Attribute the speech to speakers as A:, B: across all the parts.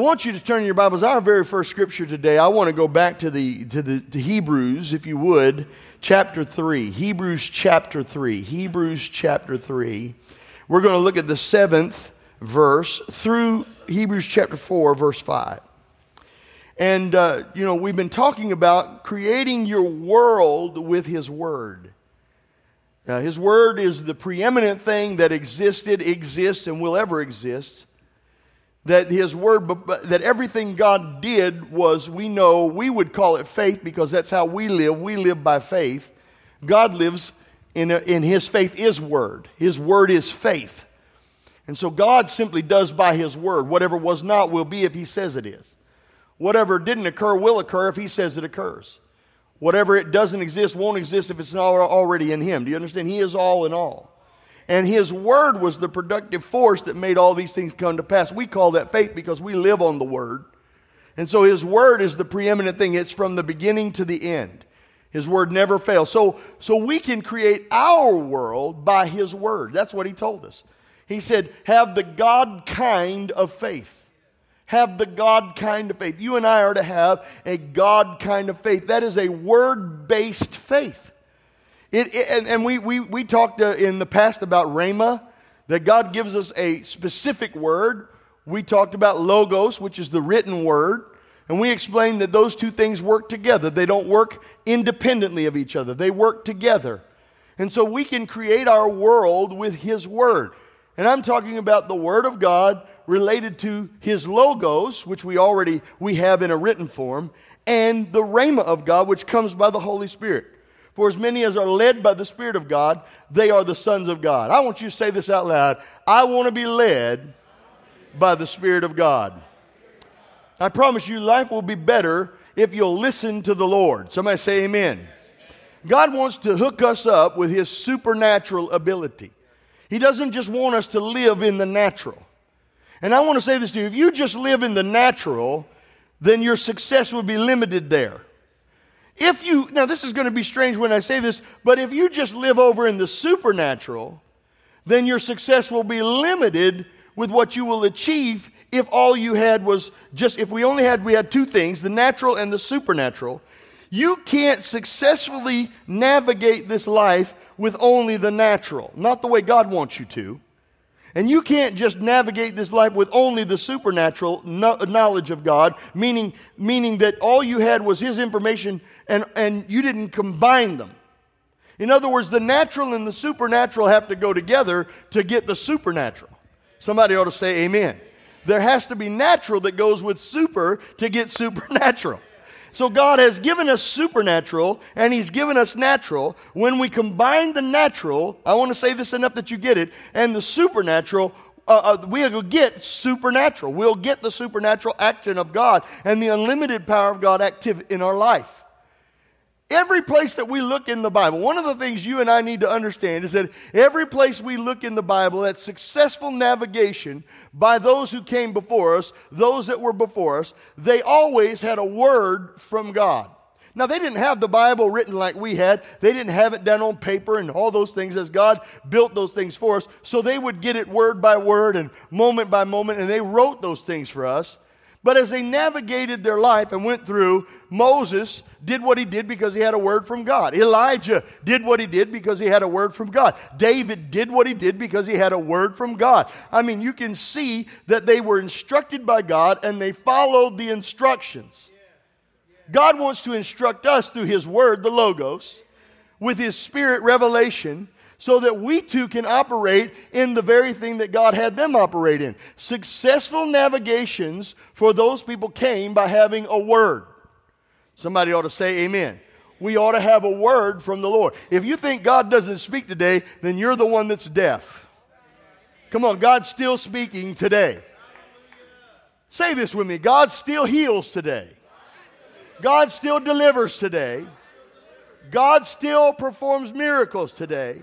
A: want you to turn your Bibles. Our very first scripture today, I want to go back to the to the to Hebrews, if you would, chapter 3. Hebrews chapter 3. Hebrews chapter 3. We're going to look at the seventh verse through Hebrews chapter 4, verse 5. And, uh, you know, we've been talking about creating your world with His Word. Now, His Word is the preeminent thing that existed, exists, and will ever exist. That His Word, that everything God did was, we know, we would call it faith because that's how we live. We live by faith. God lives in, a, in His faith is Word. His Word is faith. And so God simply does by His Word. Whatever was not will be if He says it is. Whatever didn't occur will occur if he says it occurs. Whatever it doesn't exist won't exist if it's not already in him. Do you understand? He is all in all. And his word was the productive force that made all these things come to pass. We call that faith because we live on the word. And so his word is the preeminent thing. It's from the beginning to the end. His word never fails. So, so we can create our world by his word. That's what he told us. He said, have the God kind of faith have the God kind of faith. You and I are to have a God kind of faith. That is a word based faith. It, it, and, and we, we, we talked uh, in the past about Rhema, that God gives us a specific word. We talked about Logos, which is the written word. And we explained that those two things work together. They don't work independently of each other, they work together. And so we can create our world with His Word. And I'm talking about the Word of God related to his logos, which we already we have in a written form, and the rhema of God, which comes by the Holy Spirit. For as many as are led by the Spirit of God, they are the sons of God. I want you to say this out loud. I want to be led by the Spirit of God. I promise you, life will be better if you'll listen to the Lord. Somebody say amen. God wants to hook us up with His supernatural ability. He doesn't just want us to live in the natural. And I want to say this to you if you just live in the natural, then your success would be limited there. If you, now this is going to be strange when I say this, but if you just live over in the supernatural, then your success will be limited with what you will achieve if all you had was just, if we only had, we had two things, the natural and the supernatural. You can't successfully navigate this life with only the natural, not the way God wants you to. And you can't just navigate this life with only the supernatural knowledge of God, meaning, meaning that all you had was His information and, and you didn't combine them. In other words, the natural and the supernatural have to go together to get the supernatural. Somebody ought to say amen. There has to be natural that goes with super to get supernatural. So God has given us supernatural and He's given us natural. When we combine the natural, I want to say this enough that you get it, and the supernatural, uh, uh, we'll get supernatural. We'll get the supernatural action of God and the unlimited power of God active in our life. Every place that we look in the Bible, one of the things you and I need to understand is that every place we look in the Bible, that successful navigation by those who came before us, those that were before us, they always had a word from God. Now, they didn't have the Bible written like we had. They didn't have it done on paper and all those things as God built those things for us. So they would get it word by word and moment by moment, and they wrote those things for us. But as they navigated their life and went through, Moses did what he did because he had a word from God. Elijah did what he did because he had a word from God. David did what he did because he had a word from God. I mean, you can see that they were instructed by God and they followed the instructions. God wants to instruct us through his word, the Logos, with his spirit revelation so that we too can operate in the very thing that God had them operate in. Successful navigations for those people came by having a word. Somebody ought to say amen. We ought to have a word from the Lord. If you think God doesn't speak today, then you're the one that's deaf. Come on, God's still speaking today. Say this with me God still heals today. God still delivers today. God still performs miracles today.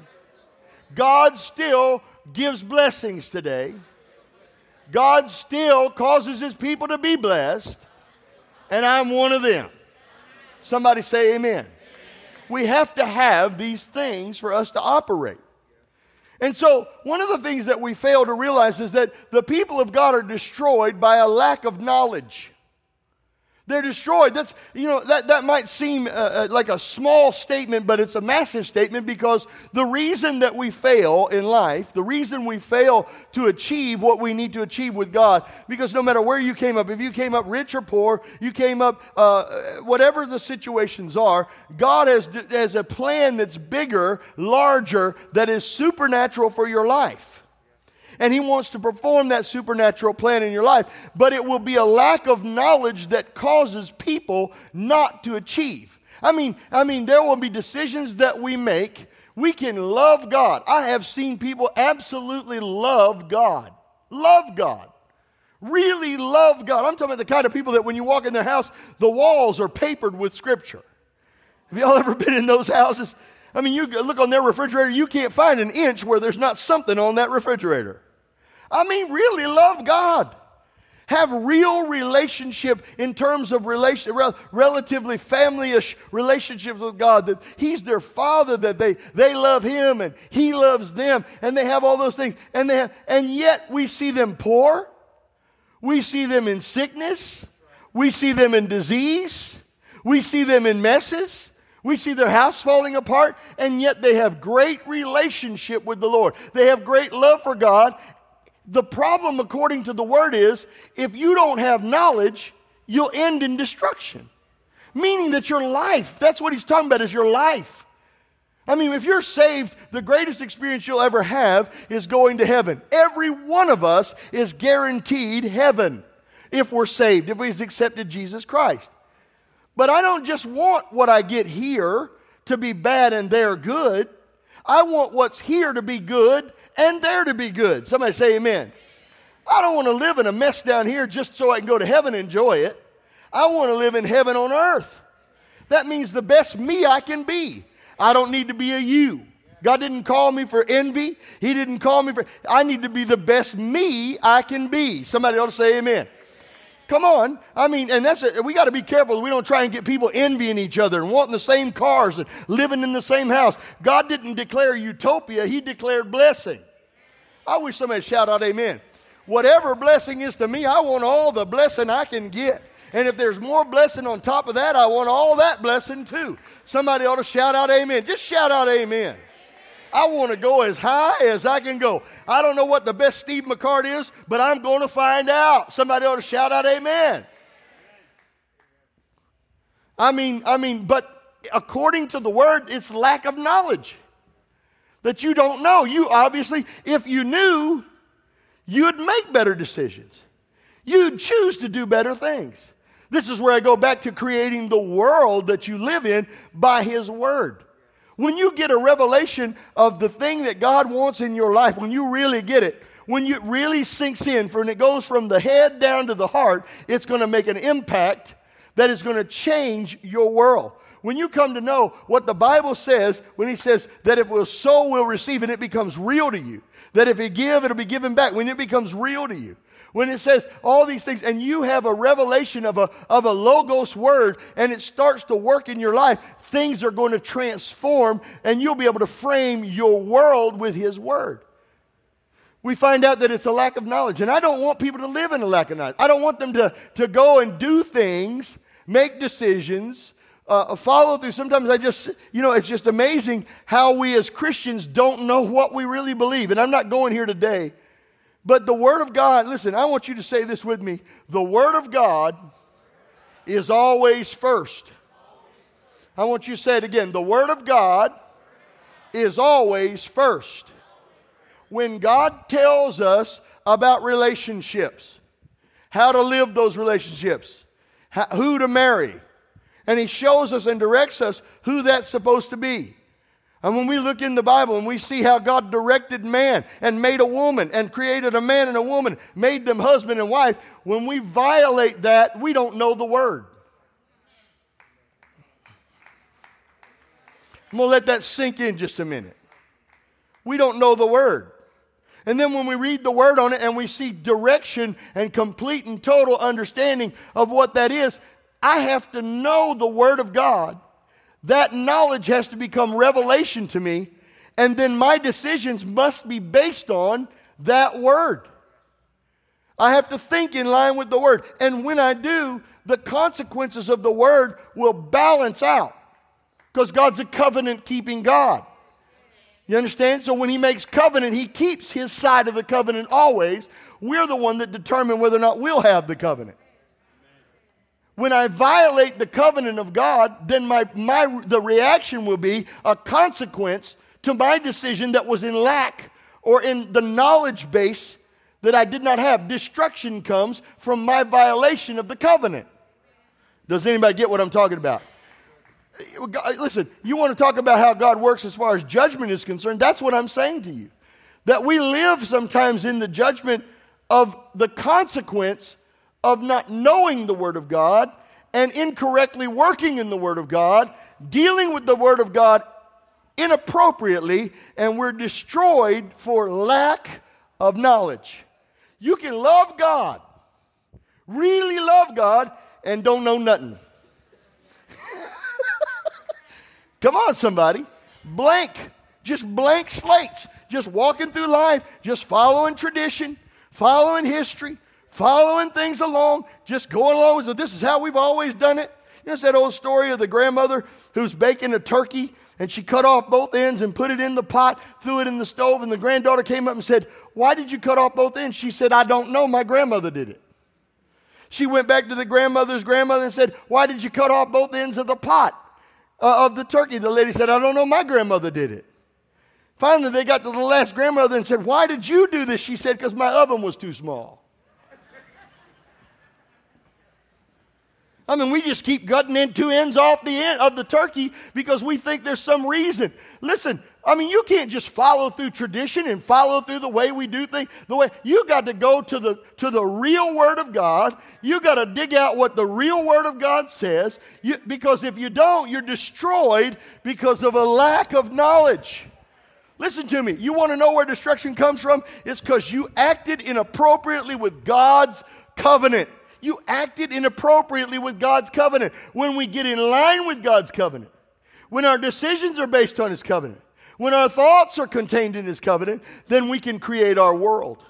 A: God still gives blessings today. God still causes his people to be blessed, and I'm one of them. Somebody say amen. We have to have these things for us to operate. And so, one of the things that we fail to realize is that the people of God are destroyed by a lack of knowledge. They're destroyed. That's, you know, that, that might seem uh, uh, like a small statement, but it's a massive statement because the reason that we fail in life, the reason we fail to achieve what we need to achieve with God, because no matter where you came up, if you came up rich or poor, you came up, uh, whatever the situations are, God has, has a plan that's bigger, larger, that is supernatural for your life and He wants to perform that supernatural plan in your life. But it will be a lack of knowledge that causes people not to achieve. I mean, I mean, there will be decisions that we make. We can love God. I have seen people absolutely love God. Love God. Really love God. I'm talking about the kind of people that when you walk in their house, the walls are papered with Scripture. Have y'all ever been in those houses? I mean, you look on their refrigerator, you can't find an inch where there's not something on that refrigerator. I mean, really love God. Have real relationship in terms of relation, relatively family-ish relationships with God. That He's their Father. That they they love Him and He loves them, and they have all those things. And they have, and yet we see them poor. We see them in sickness. We see them in disease. We see them in messes. We see their house falling apart, and yet they have great relationship with the Lord. They have great love for God, the problem, according to the word, is if you don't have knowledge, you'll end in destruction. Meaning that your life, that's what he's talking about, is your life. I mean, if you're saved, the greatest experience you'll ever have is going to heaven. Every one of us is guaranteed heaven if we're saved, if we've accepted Jesus Christ. But I don't just want what I get here to be bad and there good. I want what's here to be good and there to be good. Somebody say amen. I don't want to live in a mess down here just so I can go to heaven and enjoy it. I want to live in heaven on earth. That means the best me I can be. I don't need to be a you. God didn't call me for envy. He didn't call me for, I need to be the best me I can be. Somebody ought to say amen. Come on. I mean, and that's it. We got to be careful we don't try and get people envying each other and wanting the same cars and living in the same house. God didn't declare utopia, He declared blessing. I wish somebody shout out amen. Whatever blessing is to me, I want all the blessing I can get. And if there's more blessing on top of that, I want all that blessing too. Somebody ought to shout out amen. Just shout out amen. I want to go as high as I can go. I don't know what the best Steve McCart is, but I'm going to find out. Somebody ought to shout out amen. I mean, I mean, but according to the word, it's lack of knowledge that you don't know. You obviously, if you knew, you'd make better decisions. You'd choose to do better things. This is where I go back to creating the world that you live in by His Word. When you get a revelation of the thing that God wants in your life, when you really get it, when it really sinks in, and it goes from the head down to the heart, it's going to make an impact that is going to change your world. When you come to know what the Bible says, when He says that if we'll sow, we'll receive, and it becomes real to you, that if you give, it'll be given back, when it becomes real to you, when it says all these things and you have a revelation of a, of a logos word and it starts to work in your life, things are going to transform and you'll be able to frame your world with his word. We find out that it's a lack of knowledge. And I don't want people to live in a lack of knowledge. I don't want them to, to go and do things, make decisions, uh, follow through. Sometimes I just, you know, it's just amazing how we as Christians don't know what we really believe. And I'm not going here today but the Word of God, listen, I want you to say this with me. The Word of God is always first. I want you to say it again. The Word of God is always first. When God tells us about relationships, how to live those relationships, who to marry, and He shows us and directs us who that's supposed to be. And when we look in the Bible and we see how God directed man and made a woman and created a man and a woman, made them husband and wife, when we violate that, we don't know the word. I'm going to let that sink in just a minute. We don't know the word. And then when we read the word on it and we see direction and complete and total understanding of what that is, I have to know the word of God that knowledge has to become revelation to me, And then my decisions must be based on that word. I have to think in line with the word. And when I do, the consequences of the word will balance out because God's a covenant keeping God. You understand? So when he makes covenant, he keeps his side of the covenant always. We're the one that determine whether or not we'll have the covenant. When I violate the covenant of God, then my, my, the reaction will be a consequence to my decision that was in lack or in the knowledge base that I did not have. Destruction comes from my violation of the covenant. Does anybody get what I'm talking about? Listen, you want to talk about how God works as far as judgment is concerned? That's what I'm saying to you. That we live sometimes in the judgment of the consequence of not knowing the Word of God and incorrectly working in the Word of God, dealing with the Word of God inappropriately, and we're destroyed for lack of knowledge. You can love God, really love God, and don't know nothing. Come on, somebody. Blank, just blank slates, just walking through life, just following tradition, following history, following things along, just going along it. This is how we've always done it. You know, it's that old story of the grandmother who's baking a turkey and she cut off both ends and put it in the pot, threw it in the stove, and the granddaughter came up and said, Why did you cut off both ends? She said, I don't know. My grandmother did it. She went back to the grandmother's grandmother and said, Why did you cut off both ends of the pot uh, of the turkey? The lady said, I don't know. My grandmother did it. Finally, they got to the last grandmother and said, Why did you do this? She said, Because my oven was too small. I mean, we just keep gutting in two ends off the end of the turkey because we think there's some reason. Listen, I mean, you can't just follow through tradition and follow through the way we do things. The way you got to go to the to the real Word of God. You got to dig out what the real Word of God says. You, because if you don't, you're destroyed because of a lack of knowledge. Listen to me. You want to know where destruction comes from? It's because you acted inappropriately with God's covenant. You acted inappropriately with God's covenant. When we get in line with God's covenant, when our decisions are based on His covenant, when our thoughts are contained in His covenant, then we can create our world.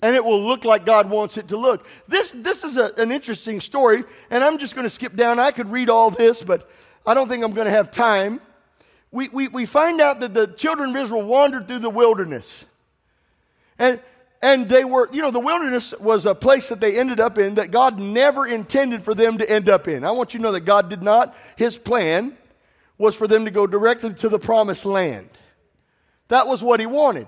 A: And it will look like God wants it to look. This, this is a, an interesting story, and I'm just going to skip down. I could read all this, but I don't think I'm going to have time. We, we, we find out that the children of Israel wandered through the wilderness. And and they were, you know, the wilderness was a place that they ended up in that God never intended for them to end up in. I want you to know that God did not. His plan was for them to go directly to the promised land. That was what He wanted.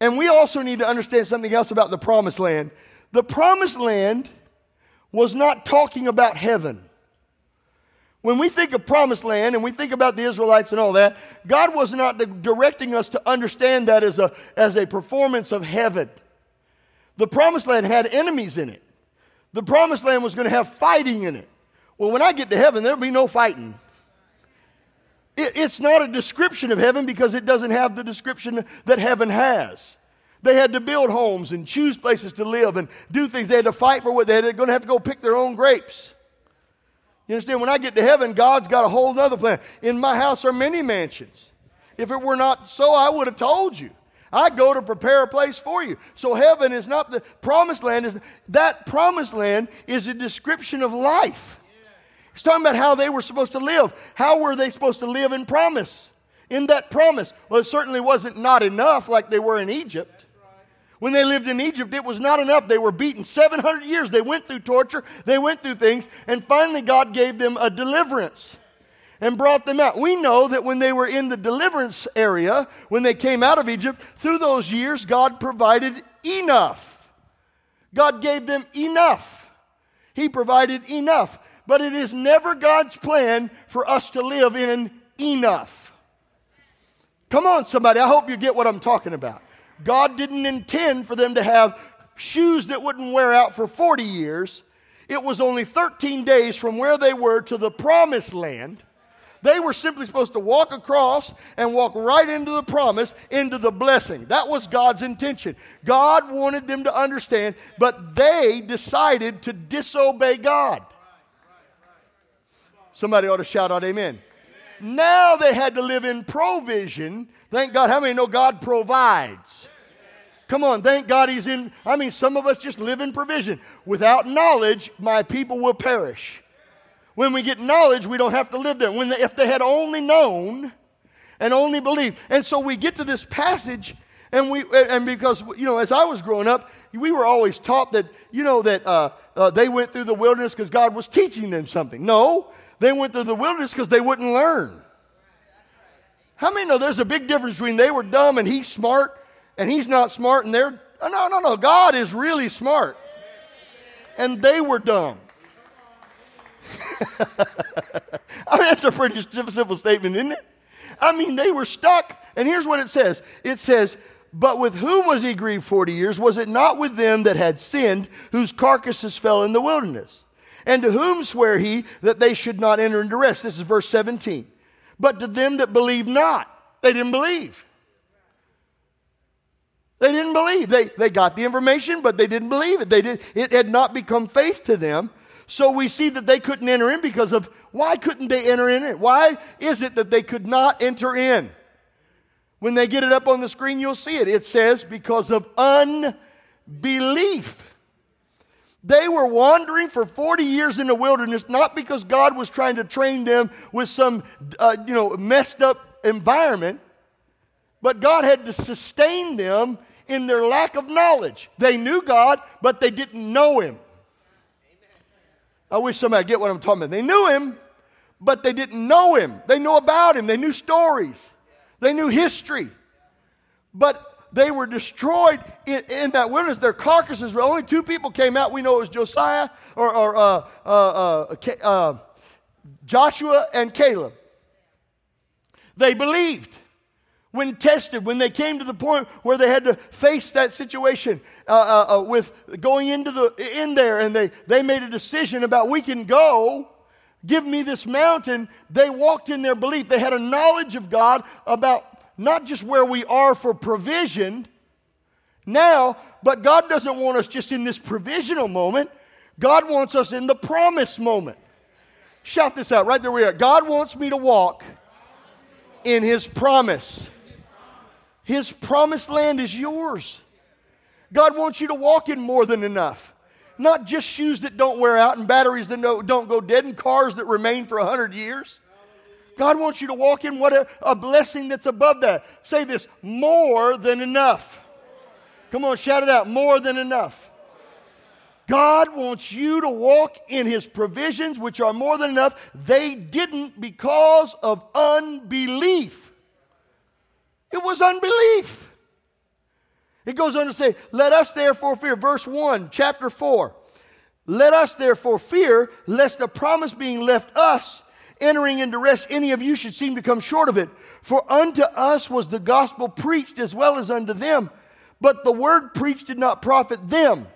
A: And we also need to understand something else about the promised land. The promised land was not talking about heaven. When we think of promised land and we think about the Israelites and all that, God was not directing us to understand that as a, as a performance of heaven. The promised land had enemies in it. The promised land was going to have fighting in it. Well, when I get to heaven, there'll be no fighting. It, it's not a description of heaven because it doesn't have the description that heaven has. They had to build homes and choose places to live and do things. They had to fight for what they had. They're going to have to go pick their own grapes. You understand? When I get to heaven, God's got a whole other plan. In my house are many mansions. If it were not so, I would have told you. I go to prepare a place for you. So heaven is not the promised land. Is that promised land is a description of life. It's talking about how they were supposed to live. How were they supposed to live in promise? In that promise. Well, it certainly wasn't not enough like they were in Egypt. When they lived in Egypt, it was not enough. They were beaten 700 years. They went through torture, they went through things, and finally God gave them a deliverance and brought them out. We know that when they were in the deliverance area, when they came out of Egypt, through those years, God provided enough. God gave them enough. He provided enough. But it is never God's plan for us to live in enough. Come on, somebody. I hope you get what I'm talking about. God didn't intend for them to have shoes that wouldn't wear out for 40 years. It was only 13 days from where they were to the promised land. They were simply supposed to walk across and walk right into the promise, into the blessing. That was God's intention. God wanted them to understand, but they decided to disobey God. Somebody ought to shout out, Amen. Now they had to live in provision. Thank God. How many know God provides? Come on, thank God He's in. I mean, some of us just live in provision. Without knowledge, my people will perish. When we get knowledge, we don't have to live there. When they, if they had only known and only believed. And so we get to this passage, and we and because you know, as I was growing up, we were always taught that you know that uh, uh, they went through the wilderness because God was teaching them something. No, they went through the wilderness because they wouldn't learn. How many know there's a big difference between they were dumb and he's smart and he's not smart and they're, uh, no, no, no. God is really smart. And they were dumb. I mean, that's a pretty simple statement, isn't it? I mean, they were stuck. And here's what it says it says, But with whom was he grieved 40 years? Was it not with them that had sinned, whose carcasses fell in the wilderness? And to whom swear he that they should not enter into rest? This is verse 17. But to them that believe not, they didn't believe. They didn't believe. They, they got the information, but they didn't believe it. They did, it had not become faith to them. So we see that they couldn't enter in because of why couldn't they enter in it? Why is it that they could not enter in? When they get it up on the screen, you'll see it. It says because of unbelief. They were wandering for 40 years in the wilderness, not because God was trying to train them with some, uh, you know, messed up environment, but God had to sustain them in their lack of knowledge. They knew God, but they didn't know Him. I wish somebody get what I'm talking about. They knew Him, but they didn't know Him. They knew about Him, they knew stories, they knew history. But they were destroyed in, in, that wilderness. Their carcasses were only two people came out. We know it was Josiah or, or uh, uh, uh, uh Joshua and Caleb. They believed when tested, when they came to the point where they had to face that situation uh, uh, with going into the in there, and they they made a decision about we can go. Give me this mountain. They walked in their belief. They had a knowledge of God about not just where we are for provision now, but God doesn't want us just in this provisional moment. God wants us in the promise moment. Shout this out right there we are. God wants me to walk in His promise. His promised land is yours. God wants you to walk in more than enough. Not just shoes that don't wear out and batteries that don't go dead and cars that remain for 100 years. God wants you to walk in what a, a blessing that's above that. Say this more than enough. Come on, shout it out more than enough. God wants you to walk in His provisions, which are more than enough. They didn't because of unbelief. It was unbelief. It goes on to say, Let us therefore fear. Verse 1, chapter 4. Let us therefore fear, lest the promise being left us, entering into rest, any of you should seem to come short of it. For unto us was the gospel preached as well as unto them, but the word preached did not profit them.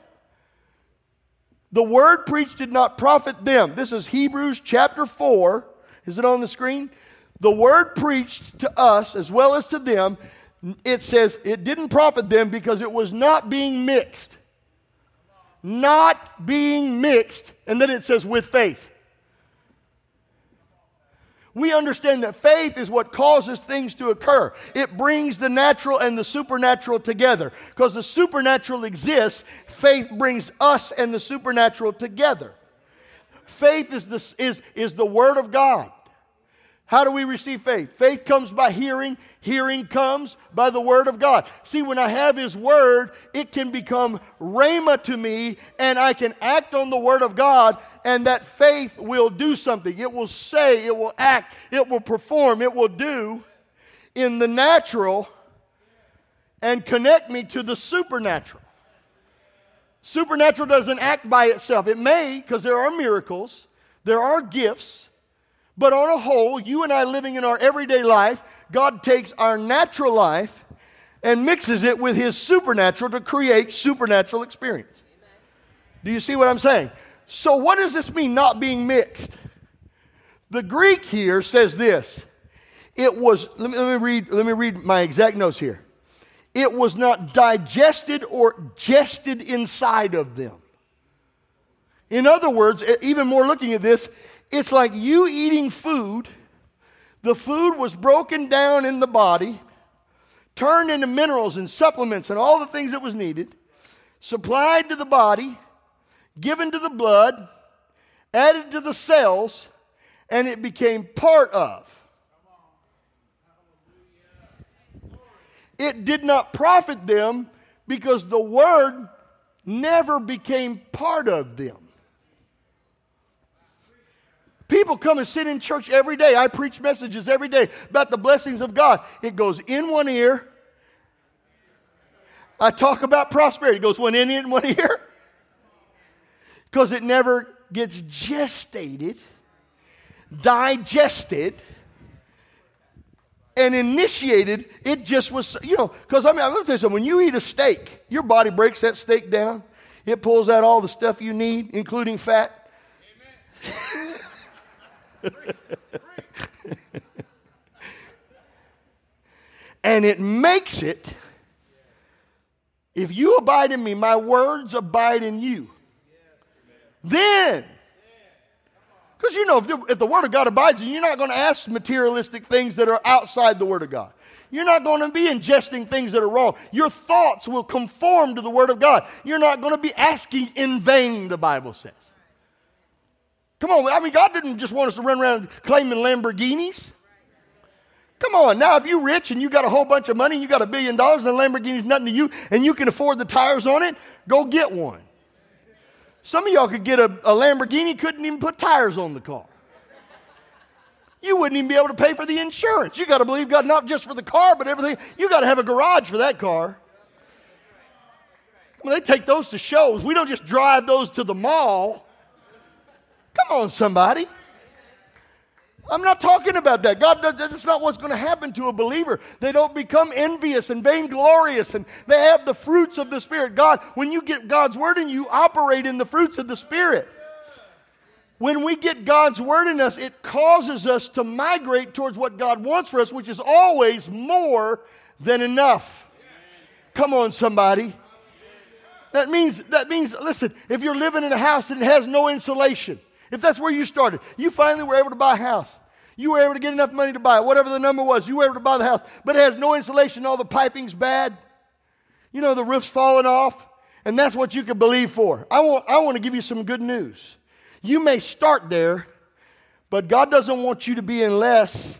A: The word preached did not profit them. This is Hebrews chapter 4. Is it on the screen? the word preached to us as well as to them, it says it didn't profit them because it was not being mixed. Not being mixed. And then it says with faith. We understand that faith is what causes things to occur. It brings the natural and the supernatural together. Because the supernatural exists, faith brings us and the supernatural together. Faith is the, is, is the Word of God. How do we receive faith? Faith comes by hearing, hearing comes by the Word of God. See, when I have His Word, it can become rhema to me, and I can act on the Word of God, and that faith will do something. It will say, it will act, it will perform, it will do in the natural and connect me to the supernatural. Supernatural doesn't act by itself. It may, because there are miracles, there are gifts but on a whole, you and I living in our everyday life, God takes our natural life and mixes it with His supernatural to create supernatural experience. Do you see what I'm saying? So, what does this mean, not being mixed? The Greek here says this. It was, let me, let me, read, let me read my exact notes here. It was not digested or gested inside of them. In other words, even more looking at this, it's like you eating food The food was broken down in the body, turned into minerals and supplements and all the things that was needed, supplied to the body, given to the blood, added to the cells, and it became part of. It did not profit them because the word never became part of them. People come and sit in church every day. I preach messages every day about the blessings of God. It goes in one ear. I talk about prosperity. It goes one in and one ear. Because it never gets gestated, digested, and initiated. It just was, you know, because I mean, I'm going to tell you something. When you eat a steak, your body breaks that steak down. It pulls out all the stuff you need, including fat. and it makes it, if you abide in me, my words abide in you. Then, because you know, if the, if the Word of God abides in you, you're not going to ask materialistic things that are outside the Word of God. You're not going to be ingesting things that are wrong. Your thoughts will conform to the Word of God. You're not going to be asking in vain, the Bible says. Come on, I mean, God didn't just want us to run around claiming Lamborghinis. Come on, now if you're rich and you got a whole bunch of money, you got a billion dollars, and Lamborghini's nothing to you, and you can afford the tires on it, go get one. Some of y'all could get a, a Lamborghini, couldn't even put tires on the car. You wouldn't even be able to pay for the insurance. You got to believe God not just for the car, but everything. You got to have a garage for that car. I mean, they take those to shows. We don't just drive those to the mall. Come on, somebody. I'm not talking about that. God, that's not what's going to happen to a believer. They don't become envious and vainglorious and they have the fruits of the Spirit. God, when you get God's word in you, operate in the fruits of the Spirit. When we get God's word in us, it causes us to migrate towards what God wants for us, which is always more than enough. Come on, somebody. That means, that means, listen, if you're living in a house and it has no insulation, if that's where you started, you finally were able to buy a house. You were able to get enough money to buy it, whatever the number was, you were able to buy the house, but it has no insulation, all the piping's bad. You know, the roof's falling off, and that's what you can believe for. I want, I want to give you some good news. You may start there, but God doesn't want you to be in less.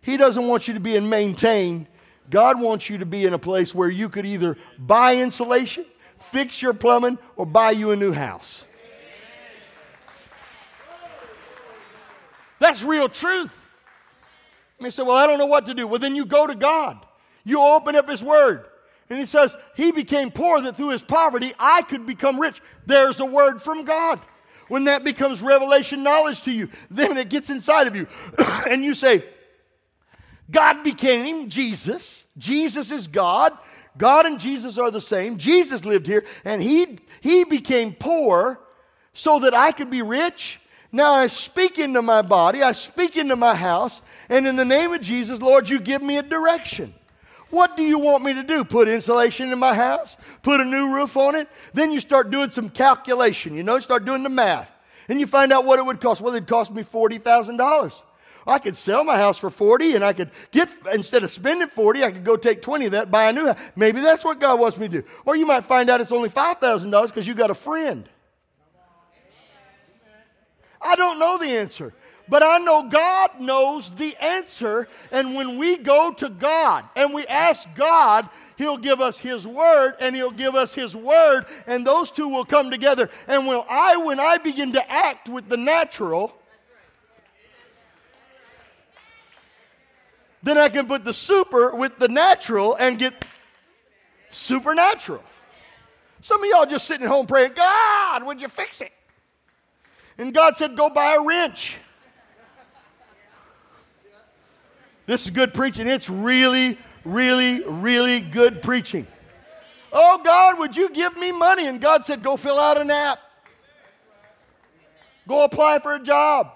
A: He doesn't want you to be in maintain. God wants you to be in a place where you could either buy insulation, fix your plumbing, or buy you a new house. That's real truth. And he said, Well, I don't know what to do. Well, then you go to God. You open up His Word. And He says, He became poor that through His poverty I could become rich. There's a word from God. When that becomes revelation knowledge to you, then it gets inside of you. and you say, God became Jesus. Jesus is God. God and Jesus are the same. Jesus lived here and he, he became poor so that I could be rich. Now I speak into my body, I speak into my house, and in the name of Jesus, Lord, you give me a direction. What do you want me to do? Put insulation in my house? Put a new roof on it? Then you start doing some calculation, you know, start doing the math. And you find out what it would cost. Well, it'd cost me $40,000. I could sell my house for 40 and I could get, instead of spending 40, I could go take 20 of that, buy a new house. Maybe that's what God wants me to do. Or you might find out it's only $5,000 because you got a friend. I don't know the answer. But I know God knows the answer. And when we go to God and we ask God, He'll give us His word and He'll give us His word, and those two will come together. And when I, when I begin to act with the natural, then I can put the super with the natural and get supernatural. Some of y'all just sitting at home praying, God, would you fix it? And God said, Go buy a wrench. This is good preaching. It's really, really, really good preaching. Oh, God, would you give me money? And God said, Go fill out an app. Go apply for a job.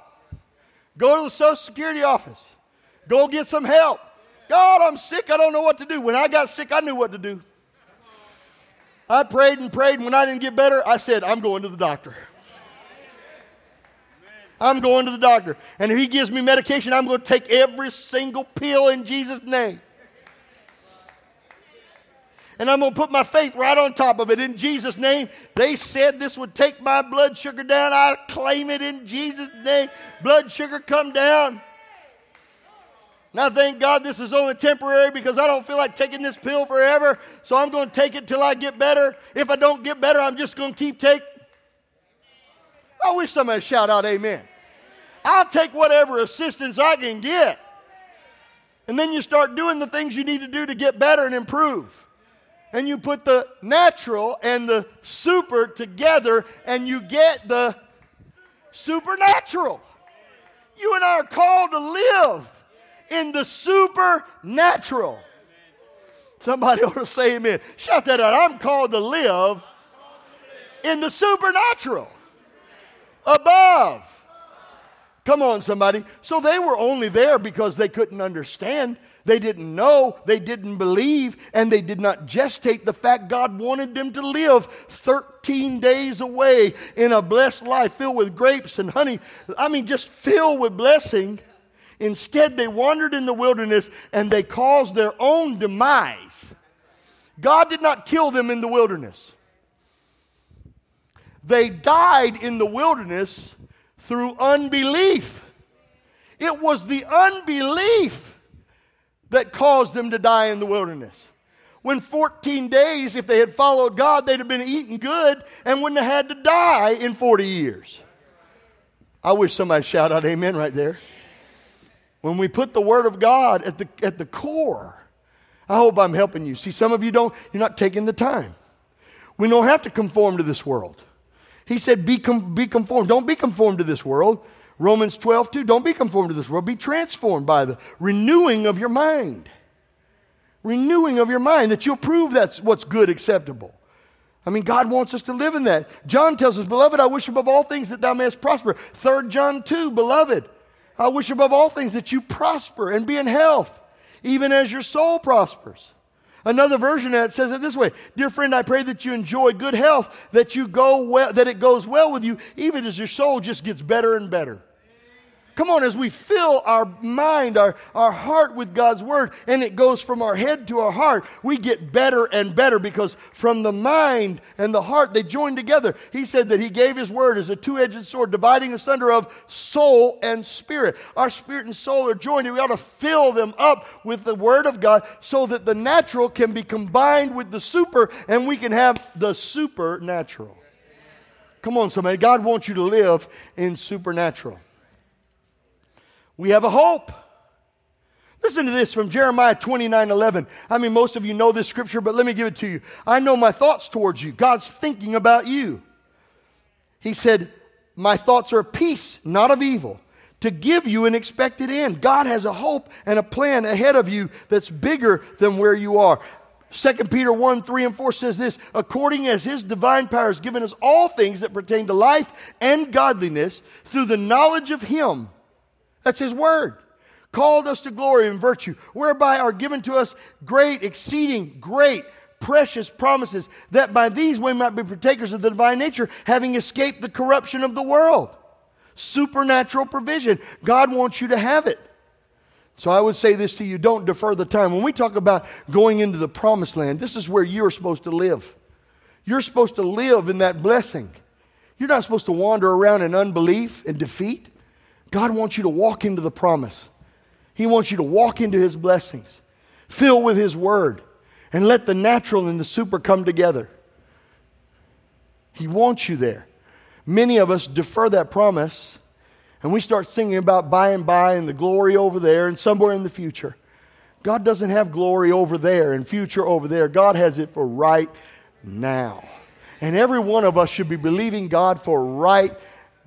A: Go to the Social Security office. Go get some help. God, I'm sick. I don't know what to do. When I got sick, I knew what to do. I prayed and prayed. And when I didn't get better, I said, I'm going to the doctor. I'm going to the doctor. And if he gives me medication, I'm going to take every single pill in Jesus' name. And I'm going to put my faith right on top of it in Jesus' name. They said this would take my blood sugar down. I claim it in Jesus' name. Blood sugar come down. And I thank God this is only temporary because I don't feel like taking this pill forever. So I'm going to take it till I get better. If I don't get better, I'm just going to keep taking. I wish somebody shout out amen. I'll take whatever assistance I can get. And then you start doing the things you need to do to get better and improve. And you put the natural and the super together and you get the supernatural. You and I are called to live in the supernatural. Somebody ought to say amen. Shout that out. I'm called to live in the supernatural above. Come on, somebody. So they were only there because they couldn't understand. They didn't know, they didn't believe, and they did not gestate the fact God wanted them to live 13 days away in a blessed life filled with grapes and honey. I mean, just filled with blessing. Instead, they wandered in the wilderness and they caused their own demise. God did not kill them in the wilderness. They died in the wilderness through unbelief. It was the unbelief that caused them to die in the wilderness. When 14 days, if they had followed God, they'd have been eating good and wouldn't have had to die in 40 years. I wish somebody shout out amen right there. When we put the Word of God at the, at the core, I hope I'm helping you. See, some of you don't, you're not taking the time. We don't have to conform to this world. He said, be, com- be conformed. Don't be conformed to this world. Romans 12, 2. Don't be conformed to this world. Be transformed by the renewing of your mind. Renewing of your mind, that you'll prove that's what's good, acceptable. I mean, God wants us to live in that. John tells us, Beloved, I wish above all things that thou mayest prosper. 3 John 2, Beloved, I wish above all things that you prosper and be in health, even as your soul prospers. Another version of it says it this way Dear friend, I pray that you enjoy good health, that you go well, that it goes well with you, even as your soul just gets better and better. Come on, as we fill our mind, our, our heart with God's word, and it goes from our head to our heart, we get better and better because from the mind and the heart, they join together. He said that He gave His word as a two edged sword, dividing asunder of soul and spirit. Our spirit and soul are joined, and we ought to fill them up with the word of God so that the natural can be combined with the super, and we can have the supernatural. Come on, somebody. God wants you to live in supernatural we have a hope. Listen to this from Jeremiah 29 11. I mean, most of you know this scripture, but let me give it to you. I know my thoughts towards you. God's thinking about you. He said, My thoughts are peace, not of evil, to give you an expected end. God has a hope and a plan ahead of you that's bigger than where you are. 2 Peter 1 3 and 4 says this according as his divine power has given us all things that pertain to life and godliness through the knowledge of him that's His word. Called us to glory and virtue, whereby are given to us great, exceeding great, precious promises, that by these we might be partakers of the divine nature, having escaped the corruption of the world. Supernatural provision. God wants you to have it. So I would say this to you don't defer the time. When we talk about going into the promised land, this is where you're supposed to live. You're supposed to live in that blessing. You're not supposed to wander around in unbelief and defeat. God wants you to walk into the promise. He wants you to walk into His blessings, fill with His word, and let the natural and the super come together. He wants you there. Many of us defer that promise and we start singing about by and by and the glory over there and somewhere in the future. God doesn't have glory over there and future over there. God has it for right now. And every one of us should be believing God for right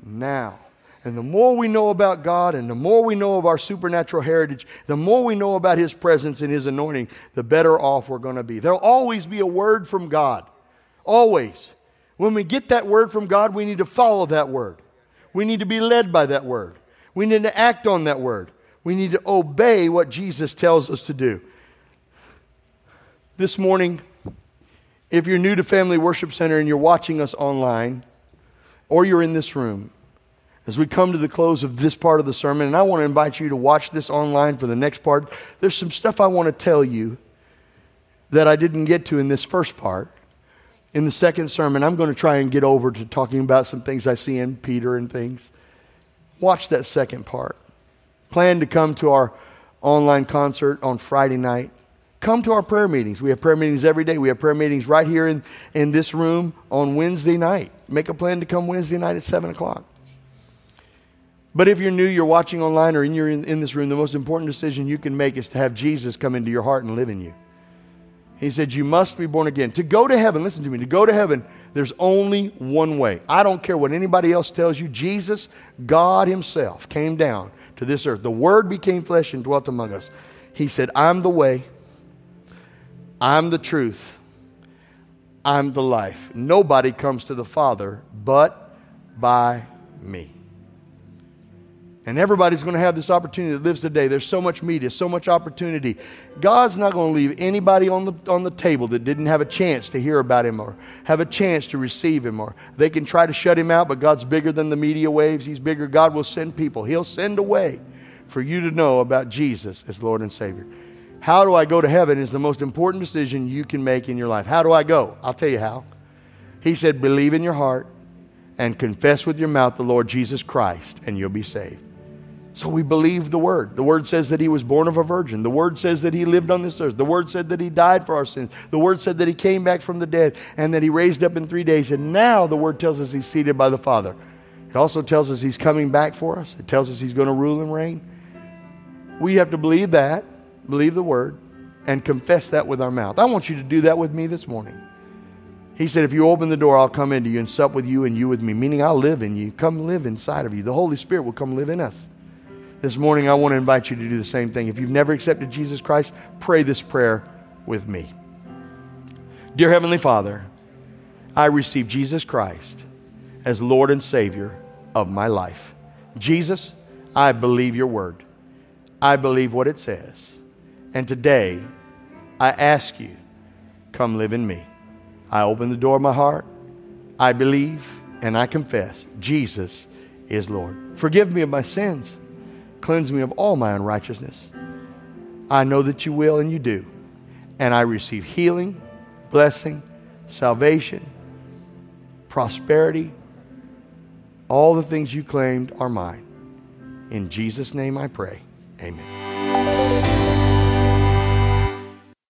A: now. And the more we know about God and the more we know of our supernatural heritage, the more we know about His presence and His anointing, the better off we're going to be. There'll always be a word from God. Always. When we get that word from God, we need to follow that word. We need to be led by that word. We need to act on that word. We need to obey what Jesus tells us to do. This morning, if you're new to Family Worship Center and you're watching us online, or you're in this room, as we come to the close of this part of the sermon, and I want to invite you to watch this online for the next part. There's some stuff I want to tell you that I didn't get to in this first part. In the second sermon, I'm going to try and get over to talking about some things I see in Peter and things. Watch that second part. Plan to come to our online concert on Friday night. Come to our prayer meetings. We have prayer meetings every day. We have prayer meetings right here in, in this room on Wednesday night. Make a plan to come Wednesday night at 7 o'clock. But if you're new, you're watching online, or you're in, in this room, the most important decision you can make is to have Jesus come into your heart and live in you. He said, You must be born again. To go to heaven, listen to me, to go to heaven, there's only one way. I don't care what anybody else tells you. Jesus, God Himself, came down to this earth. The Word became flesh and dwelt among us. He said, I'm the way, I'm the truth, I'm the life. Nobody comes to the Father but by me. And everybody's going to have this opportunity that lives today. There's so much media, so much opportunity. God's not going to leave anybody on the, on the table that didn't have a chance to hear about him or have a chance to receive him. Or they can try to shut him out, but God's bigger than the media waves. He's bigger. God will send people. He'll send a way for you to know about Jesus as Lord and Savior. How do I go to heaven is the most important decision you can make in your life. How do I go? I'll tell you how. He said, believe in your heart and confess with your mouth the Lord Jesus Christ, and you'll be saved. So we believe the word. The word says that he was born of a virgin. The word says that he lived on this earth. The word said that he died for our sins. The word said that he came back from the dead and that he raised up in three days. And now the word tells us he's seated by the Father. It also tells us he's coming back for us. It tells us he's going to rule and reign. We have to believe that, believe the word, and confess that with our mouth. I want you to do that with me this morning. He said, If you open the door, I'll come into you and sup with you and you with me, meaning I'll live in you. Come live inside of you. The Holy Spirit will come live in us. This morning, I want to invite you to do the same thing. If you've never accepted Jesus Christ, pray this prayer with me. Dear Heavenly Father, I receive Jesus Christ as Lord and Savior of my life. Jesus, I believe your word. I believe what it says. And today, I ask you, come live in me. I open the door of my heart. I believe and I confess Jesus is Lord. Forgive me of my sins. Cleanse me of all my unrighteousness. I know that you will and you do. And I receive healing, blessing, salvation, prosperity. All the things you claimed are mine. In Jesus' name I pray. Amen.